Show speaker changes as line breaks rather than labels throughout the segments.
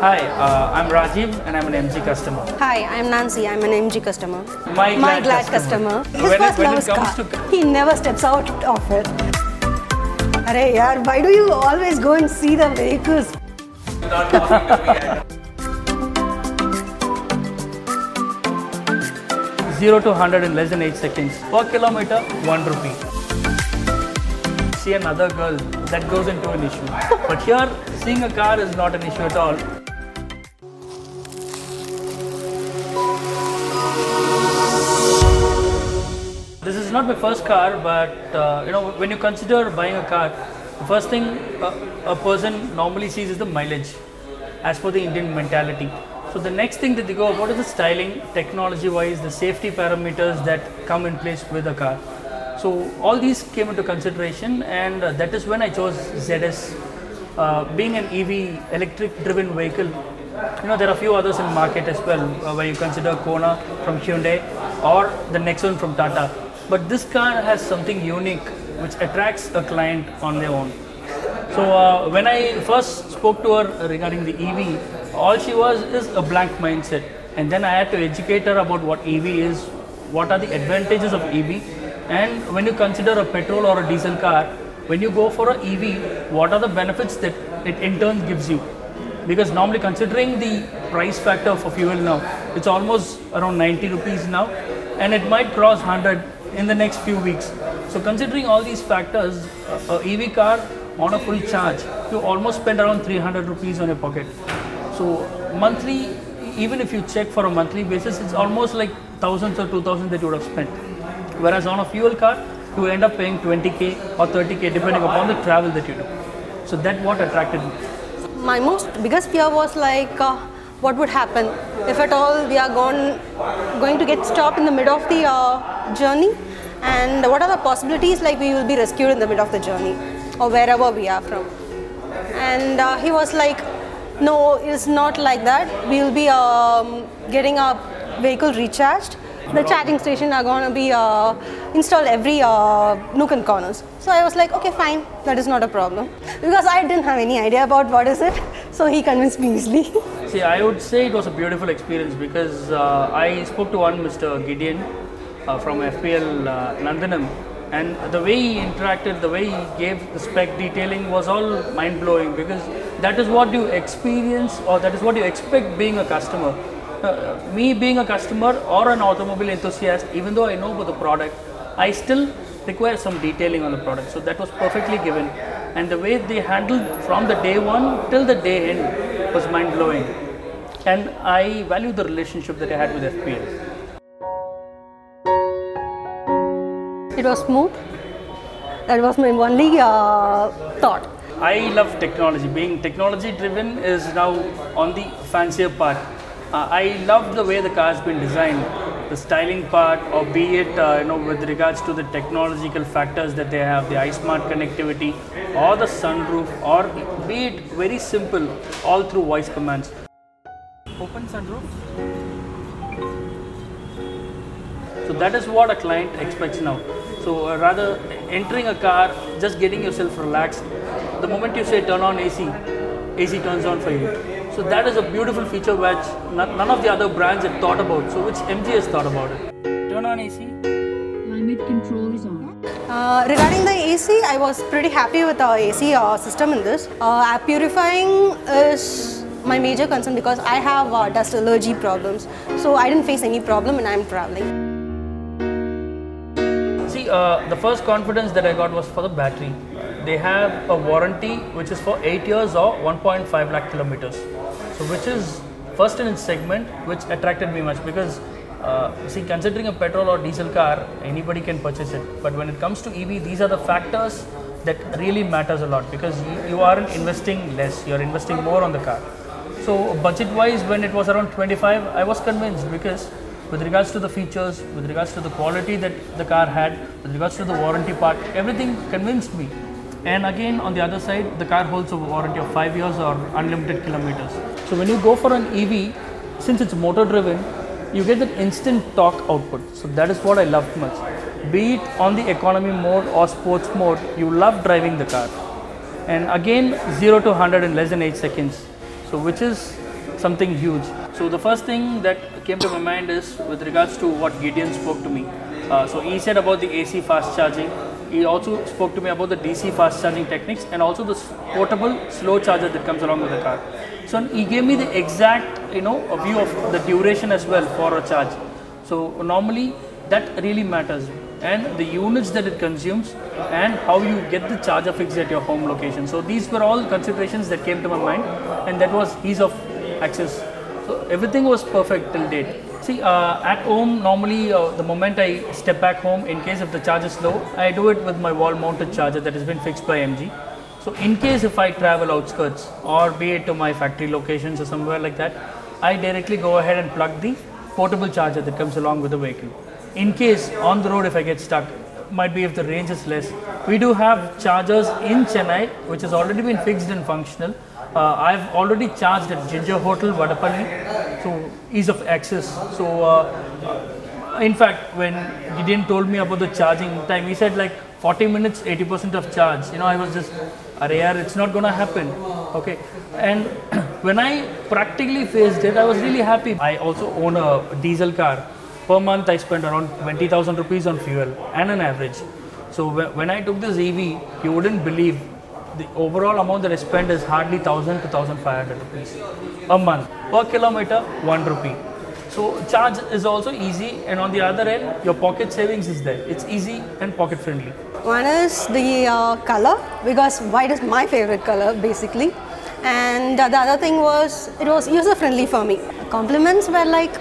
Hi, uh, I'm Rajiv and I'm an MG customer.
Hi, I'm Nancy. I'm an MG customer.
My glad
glad
customer.
customer. His
When it-
first
when
love
it
is car.
to-
He never steps out of it. Arey yaar, why do you always go and see the vehicles?
Zero to hundred in less than eight seconds. Per kilometer, one rupee. See another girl, that goes into an issue. But here, seeing a car is not an issue at all. Is not my first car, but uh, you know when you consider buying a car, the first thing a, a person normally sees is the mileage, as per the Indian mentality. So the next thing that they go about is the styling, technology-wise, the safety parameters that come in place with a car. So all these came into consideration, and uh, that is when I chose ZS. Uh, being an EV, electric-driven vehicle, you know there are a few others in market as well, uh, where you consider Kona from Hyundai or the Nexon from Tata. But this car has something unique which attracts a client on their own. So uh, when I first spoke to her regarding the EV, all she was is a blank mindset, and then I had to educate her about what EV is, what are the advantages of EV, and when you consider a petrol or a diesel car, when you go for a EV, what are the benefits that it in turn gives you? Because normally considering the price factor for fuel now, it's almost around 90 rupees now, and it might cross 100 in the next few weeks. So considering all these factors, a a EV car on a full charge, you almost spend around 300 rupees on your pocket. So monthly, even if you check for a monthly basis, it's almost like thousands or 2000 that you would have spent. Whereas on a fuel car, you end up paying 20k or 30k depending upon the travel that you do. So that what attracted me.
My most biggest fear was like, uh, what would happen if at all we are gone, going to get stopped in the middle of the uh, journey, and what are the possibilities like we will be rescued in the middle of the journey or wherever we are from. And uh, he was like, no, it's not like that. We will be um, getting our vehicle recharged. The charging station are going to be uh, installed every uh, nook and corners. So I was like, okay, fine, that is not a problem. Because I didn't have any idea about what is it. So he convinced me easily.
See, I would say it was a beautiful experience because uh, I spoke to one Mr. Gideon from FPL uh, Nandanam, and the way he interacted, the way he gave the spec detailing was all mind blowing because that is what you experience or that is what you expect being a customer. Uh, me being a customer or an automobile enthusiast, even though I know about the product, I still require some detailing on the product. So that was perfectly given. And the way they handled from the day one till the day end was mind blowing. And I value the relationship that I had with FPL.
It was smooth. That was my only uh, thought.
I love technology. Being technology driven is now on the fancier part. Uh, I love the way the car has been designed, the styling part, or be it uh, you know with regards to the technological factors that they have, the iSmart connectivity, or the sunroof, or be it very simple, all through voice commands. Open sunroof. So that is what a client expects now. So uh, rather entering a car, just getting yourself relaxed. The moment you say turn on AC, AC turns on for you. So that is a beautiful feature which none none of the other brands have thought about. So which MG has thought about it. Turn on AC.
Climate control is on.
Uh, regarding the AC, I was pretty happy with our AC uh, system in this. Uh, air purifying is my major concern because I have uh, dust allergy problems. So I didn't face any problem when I'm traveling.
Uh, the first confidence that I got was for the battery. They have a warranty which is for 8 years or 1.5 lakh kilometers. So, which is first in its segment, which attracted me much because, uh, see, considering a petrol or diesel car, anybody can purchase it. But when it comes to EV, these are the factors that really matters a lot because you, you aren't investing less, you're investing more on the car. So, budget wise, when it was around 25, I was convinced because with regards to the features, with regards to the quality that the car had, with regards to the warranty part, everything convinced me. And again, on the other side, the car holds a warranty of 5 years or unlimited kilometers. So, when you go for an EV, since it's motor driven, you get that instant torque output. So, that is what I loved much. Be it on the economy mode or sports mode, you love driving the car. And again, 0 to 100 in less than 8 seconds. So, which is something huge. So the first thing that came to my mind is with regards to what Gideon spoke to me. Uh, so he said about the AC fast charging. He also spoke to me about the DC fast charging techniques and also the portable slow charger that comes along with the car. So he gave me the exact, you know, view of the duration as well for a charge. So normally that really matters and the units that it consumes and how you get the charger fixed at your home location. So these were all considerations that came to my mind and that was ease of access. Everything was perfect till date. See, uh, at home normally uh, the moment I step back home in case if the charge is low, I do it with my wall mounted charger that has been fixed by MG. So in case if I travel outskirts or be it to my factory locations or somewhere like that, I directly go ahead and plug the portable charger that comes along with the vehicle. In case on the road if I get stuck, might be if the range is less, we do have chargers in Chennai which has already been fixed and functional. Uh, I've already charged at Ginger Hotel, Vadapalli, so ease of access. So uh, in fact, when Gideon told me about the charging time, he said like 40 minutes, 80% of charge. You know, I was just, Arey it's not gonna happen. Okay, and when I practically faced it, I was really happy. I also own a diesel car. Per month, I spend around 20,000 rupees on fuel and an average. So when I took this EV, you wouldn't believe the overall amount that I spend is hardly 1000 to 1500 rupees a month. Per kilometer, 1 rupee. So charge is also easy and on the other end, your pocket savings is there. It's easy and pocket friendly.
One is the uh, color because white is my favorite color basically, and uh, the other thing was it was user friendly for me. Compliments were like,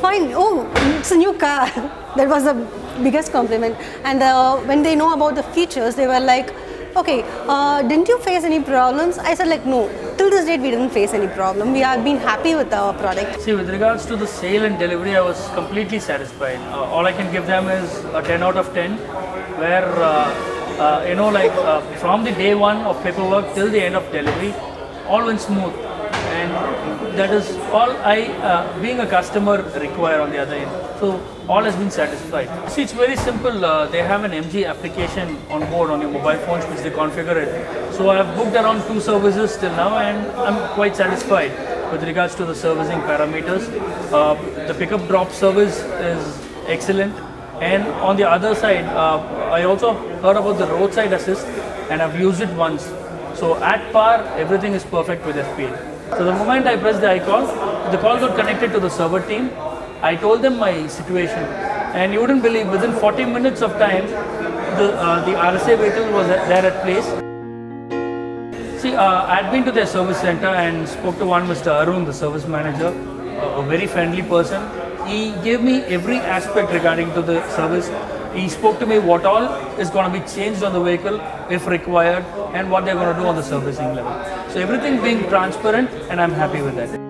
fine. Oh, it's a new car. that was the biggest compliment. And uh, when they know about the features, they were like, okay, uh, didn't you face any problems? I said like, no. Till this date, we didn't face any problem. We have been happy with our product.
See, with regards to the sale and delivery, I was completely satisfied. Uh, all I can give them is a 10 out of 10, where, uh, uh, you know, like uh, from the day one of paperwork till the end of delivery, all went smooth. And that is all I, uh, being a customer, require on the other end. So, all has been satisfied. See, it's very simple. Uh, they have an MG application on board on your mobile phones, which they configure it. So, I have booked around two services till now, and I'm quite satisfied with regards to the servicing parameters. Uh, the pickup drop service is excellent. And on the other side, uh, I also heard about the roadside assist and I've used it once. So at par, everything is perfect with FPL. So the moment I pressed the icon, the call got connected to the server team. I told them my situation, and you wouldn't believe within 40 minutes of time, the uh, the RSA vehicle was there at place. See, uh, I'd been to their service center and spoke to one Mr. Arun, the service manager, a very friendly person. He gave me every aspect regarding to the service. He spoke to me what all is going to be changed on the vehicle if required and what they're going to do on the servicing level. So everything being transparent and I'm happy with that.